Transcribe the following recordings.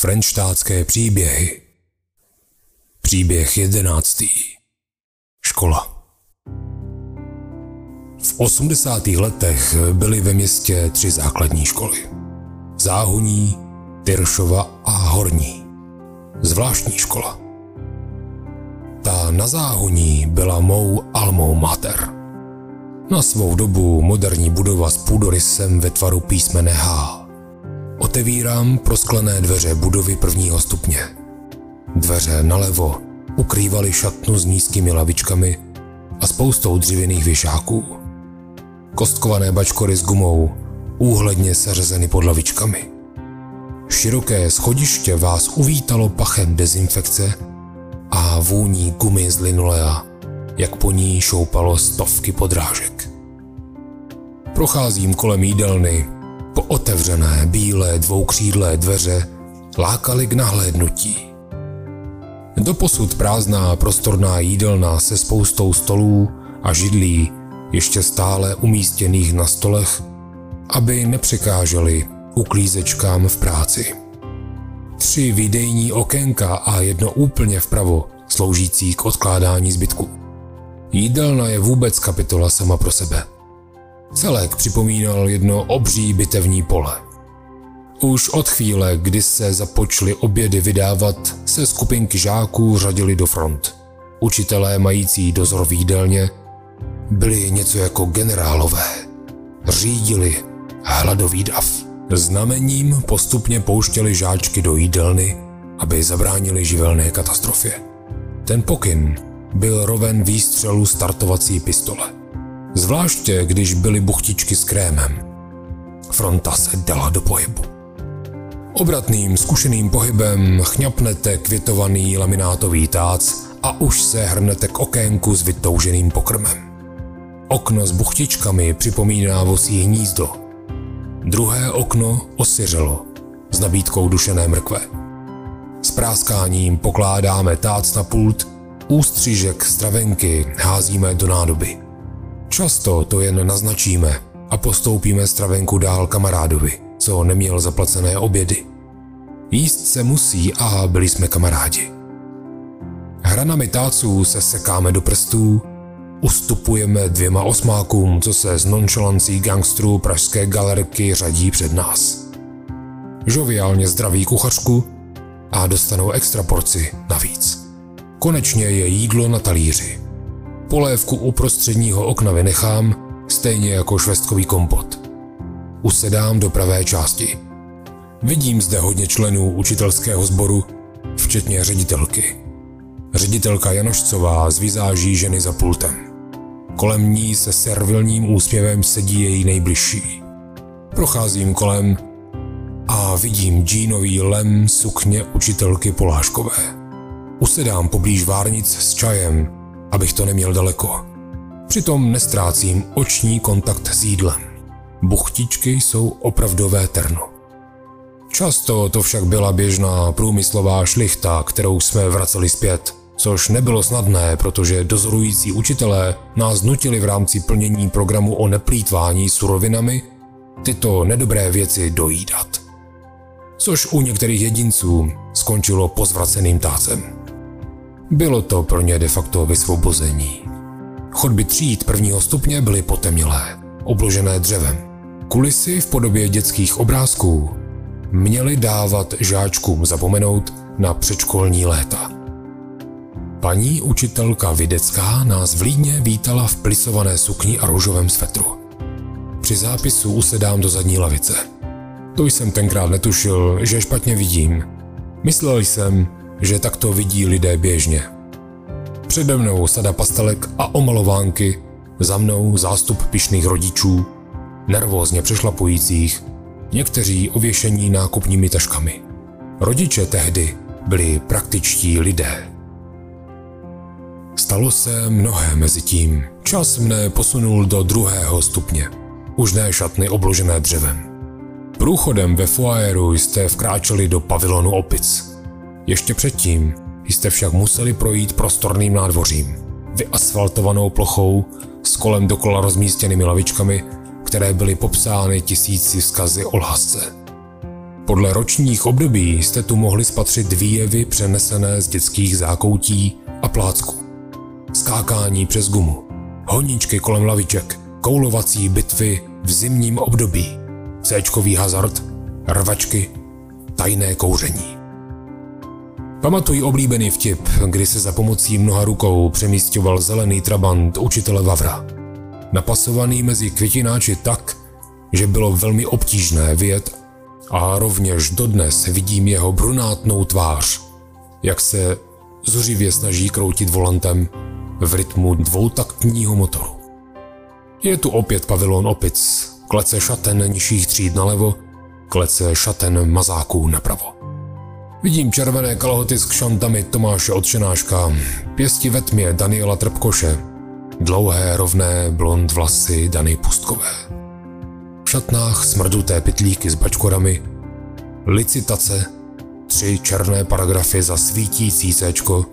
Frenštátské příběhy. Příběh jedenáctý. Škola. V 80. letech byly ve městě tři základní školy. Záhoní, Tyršova a Horní. Zvláštní škola. Ta na Záhoní byla mou almou mater. Na svou dobu moderní budova s půdorysem ve tvaru písmene H Otevírám prosklené dveře budovy prvního stupně. Dveře nalevo ukrývaly šatnu s nízkými lavičkami a spoustou dřevěných věšáků. Kostkované bačkory s gumou, úhledně seřezeny pod lavičkami. Široké schodiště vás uvítalo pachem dezinfekce a vůní gumy z linolea, jak po ní šoupalo stovky podrážek. Procházím kolem jídelny, po otevřené bílé dvoukřídlé dveře lákaly k nahlédnutí. Doposud prázdná prostorná jídelna se spoustou stolů a židlí ještě stále umístěných na stolech, aby nepřekážely uklízečkám v práci. Tři výdejní okénka a jedno úplně vpravo, sloužící k odkládání zbytku. Jídelna je vůbec kapitola sama pro sebe – Celek připomínal jedno obří bitevní pole. Už od chvíle, kdy se započly obědy vydávat, se skupinky žáků řadili do front. Učitelé mající dozor v jídelně byli něco jako generálové. Řídili hladový dav. Znamením postupně pouštěli žáčky do jídelny, aby zabránili živelné katastrofě. Ten pokyn byl roven výstřelu startovací pistole zvláště když byly buchtičky s krémem. Fronta se dala do pohybu. Obratným zkušeným pohybem chňapnete květovaný laminátový tác a už se hrnete k okénku s vytouženým pokrmem. Okno s buchtičkami připomíná vosí hnízdo. Druhé okno osiřelo s nabídkou dušené mrkve. S práskáním pokládáme tác na pult, ústřižek stravenky házíme do nádoby. Často to jen naznačíme a postoupíme stravenku dál kamarádovi, co neměl zaplacené obědy. Jíst se musí a byli jsme kamarádi. Hranami táců se sekáme do prstů, ustupujeme dvěma osmákům, co se z nonchalancí gangstrů pražské galerky řadí před nás. Žoviálně zdraví kuchařku a dostanou extra porci navíc. Konečně je jídlo na talíři. Polévku u prostředního okna vynechám, stejně jako švestkový kompot. Usedám do pravé části. Vidím zde hodně členů učitelského sboru, včetně ředitelky. Ředitelka Janošcová z vizáží ženy za pultem. Kolem ní se servilním úsměvem sedí její nejbližší. Procházím kolem a vidím džínový lem sukně učitelky Poláškové. Usedám poblíž várnic s čajem abych to neměl daleko. Přitom nestrácím oční kontakt s jídlem. Buchtičky jsou opravdové terno. Často to však byla běžná průmyslová šlichta, kterou jsme vraceli zpět, což nebylo snadné, protože dozorující učitelé nás nutili v rámci plnění programu o neplýtvání surovinami tyto nedobré věci dojídat. Což u některých jedinců skončilo pozvraceným tácem. Bylo to pro ně de facto vysvobození. Chodby tříd prvního stupně byly potemnělé, obložené dřevem. Kulisy v podobě dětských obrázků měly dávat žáčkům zapomenout na předškolní léta. Paní učitelka Videcká nás v Lídně vítala v plisované sukni a růžovém svetru. Při zápisu usedám do zadní lavice. To jsem tenkrát netušil, že špatně vidím. Myslel jsem, že tak to vidí lidé běžně. Přede mnou sada pastelek a omalovánky, za mnou zástup pišných rodičů, nervózně přešlapujících, někteří ověšení nákupními taškami. Rodiče tehdy byli praktičtí lidé. Stalo se mnohé mezi tím. Čas mne posunul do druhého stupně. Už ne šatny obložené dřevem. Průchodem ve foaéru jste vkráčeli do pavilonu opic. Ještě předtím jste však museli projít prostorným nádvořím, vyasfaltovanou plochou s kolem dokola rozmístěnými lavičkami, které byly popsány tisíci vzkazy o lásce. Podle ročních období jste tu mohli spatřit výjevy přenesené z dětských zákoutí a plácku. Skákání přes gumu, honičky kolem laviček, koulovací bitvy v zimním období, Cčkový hazard, rvačky, tajné kouření. Pamatuji oblíbený vtip, kdy se za pomocí mnoha rukou přemístěval zelený trabant učitele Vavra. Napasovaný mezi květináči tak, že bylo velmi obtížné vyjet a rovněž dodnes vidím jeho brunátnou tvář, jak se zuřivě snaží kroutit volantem v rytmu dvoutaktního motoru. Je tu opět pavilon opic, klece šaten nižších tříd nalevo, klece šaten mazáků napravo. Vidím červené kalhoty s kšantami Tomáše Odšenáška, pěsti ve tmě Daniela Trpkoše, dlouhé rovné blond vlasy Dany Pustkové. V šatnách smrduté pitlíky s bačkorami, licitace, tři černé paragrafy za svítící céčko,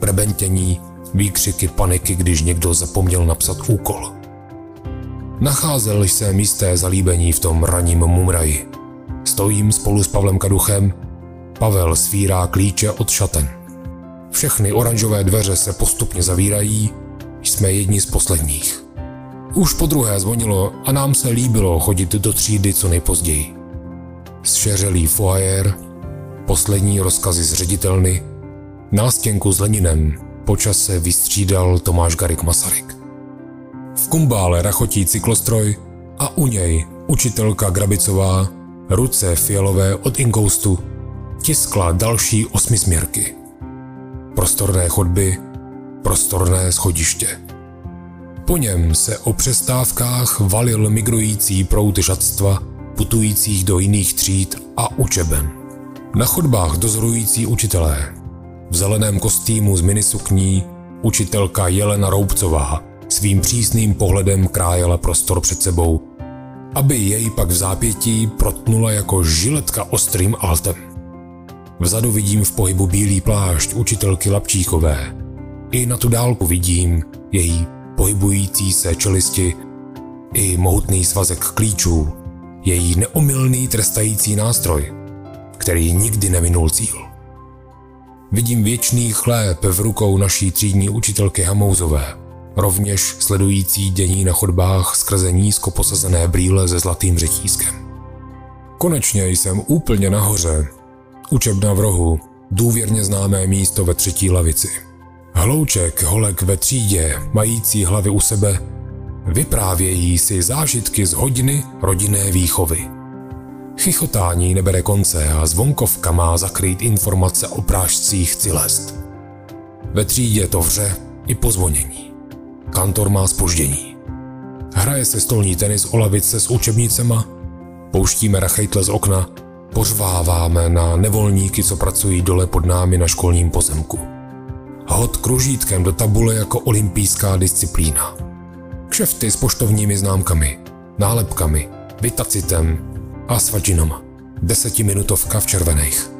prebentění, výkřiky paniky, když někdo zapomněl napsat úkol. Nacházel jsem místé zalíbení v tom raním mumraji. Stojím spolu s Pavlem Kaduchem, Pavel svírá klíče od šaten. Všechny oranžové dveře se postupně zavírají, jsme jedni z posledních. Už po druhé zvonilo a nám se líbilo chodit do třídy co nejpozději. Zšeřelý foajer, poslední rozkazy z ředitelny, nástěnku s Leninem, počase vystřídal Tomáš Garik Masaryk. V kumbále rachotí cyklostroj a u něj učitelka Grabicová, ruce fialové od inkoustu, tiskla další osmisměrky. Prostorné chodby, prostorné schodiště. Po něm se o přestávkách valil migrující prout žadstva, putujících do jiných tříd a učeben. Na chodbách dozorující učitelé. V zeleném kostýmu z minisukní učitelka Jelena Roubcová svým přísným pohledem krájela prostor před sebou, aby jej pak v zápětí protnula jako žiletka ostrým altem. Vzadu vidím v pohybu bílý plášť učitelky Lapčíkové. I na tu dálku vidím její pohybující se čelisti i mohutný svazek klíčů, její neomylný trestající nástroj, který nikdy neminul cíl. Vidím věčný chléb v rukou naší třídní učitelky Hamouzové, rovněž sledující dění na chodbách skrze nízko posazené brýle se zlatým řetízkem. Konečně jsem úplně nahoře. Učebna v rohu, důvěrně známé místo ve třetí lavici. Hlouček, holek ve třídě, mající hlavy u sebe, vyprávějí si zážitky z hodiny rodinné výchovy. Chichotání nebere konce a zvonkovka má zakrýt informace o prážcích Cilest. Ve třídě to vře i pozvonění. Kantor má spoždění. Hraje se stolní tenis o lavice s učebnicema, pouštíme rachejtle z okna, pořváváme na nevolníky, co pracují dole pod námi na školním pozemku. Hod kružítkem do tabule jako olympijská disciplína. Kšefty s poštovními známkami, nálepkami, vitacitem a svačinoma. Desetiminutovka v červených.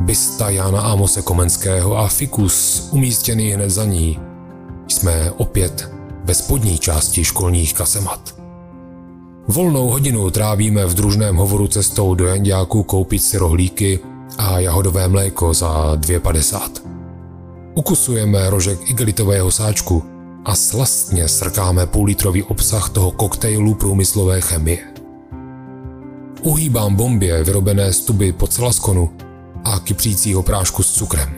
Bysta Jana Amose Komenského a fikus umístěný hned za ní jsme opět ve spodní části školních kasemat. Volnou hodinu trávíme v družném hovoru cestou do Jandiáku koupit si rohlíky a jahodové mléko za 2,50. Ukusujeme rožek igelitového sáčku a slastně srkáme půllitrový obsah toho koktejlu průmyslové chemie. Uhýbám bombě vyrobené z tuby po celaskonu a kypřícího prášku s cukrem.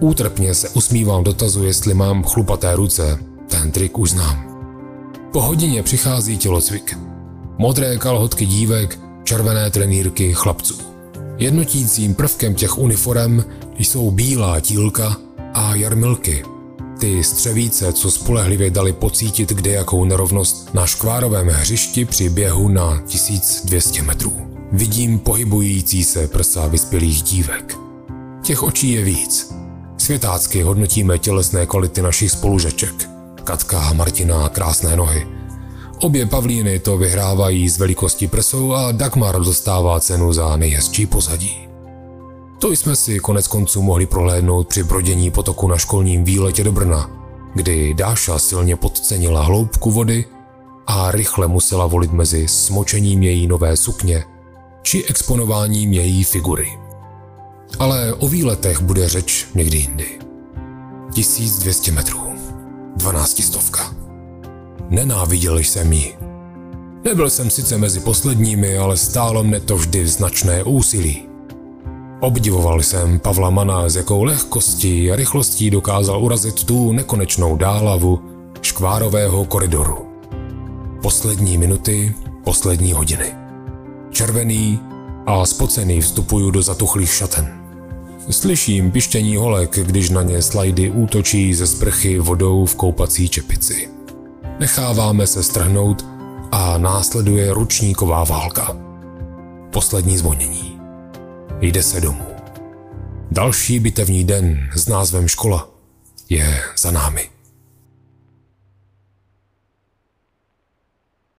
Útrpně se usmívám dotazu, jestli mám chlupaté ruce. Ten trik už znám. Po hodině přichází tělocvik. Modré kalhotky dívek, červené trenýrky chlapců. Jednotícím prvkem těch uniform jsou bílá tílka a jarmilky. Ty střevíce, co spolehlivě dali pocítit kde jakou nerovnost na škvárovém hřišti při běhu na 1200 metrů. Vidím pohybující se prsa vyspělých dívek. Těch očí je víc. Světácky hodnotíme tělesné kvality našich spolužeček. Katka, Martina, krásné nohy. Obě Pavlíny to vyhrávají z velikosti prsou a Dagmar dostává cenu za nejhezčí pozadí. To jsme si konec konců mohli prohlédnout při brodění potoku na školním výletě do Brna, kdy Dáša silně podcenila hloubku vody a rychle musela volit mezi smočením její nové sukně či exponováním její figury. Ale o výletech bude řeč někdy jindy. 1200 metrů. 12 stovka. Nenáviděl jsem ji. Nebyl jsem sice mezi posledními, ale stálo mne to vždy značné úsilí. Obdivoval jsem Pavla Mana, s jakou lehkostí a rychlostí dokázal urazit tu nekonečnou dálavu škvárového koridoru. Poslední minuty, poslední hodiny. Červený a spocený vstupuju do zatuchlých šaten. Slyším pištění holek, když na ně slajdy útočí ze sprchy vodou v koupací čepici. Necháváme se strhnout a následuje ručníková válka. Poslední zvonění. Jde se domů. Další bitevní den s názvem škola je za námi.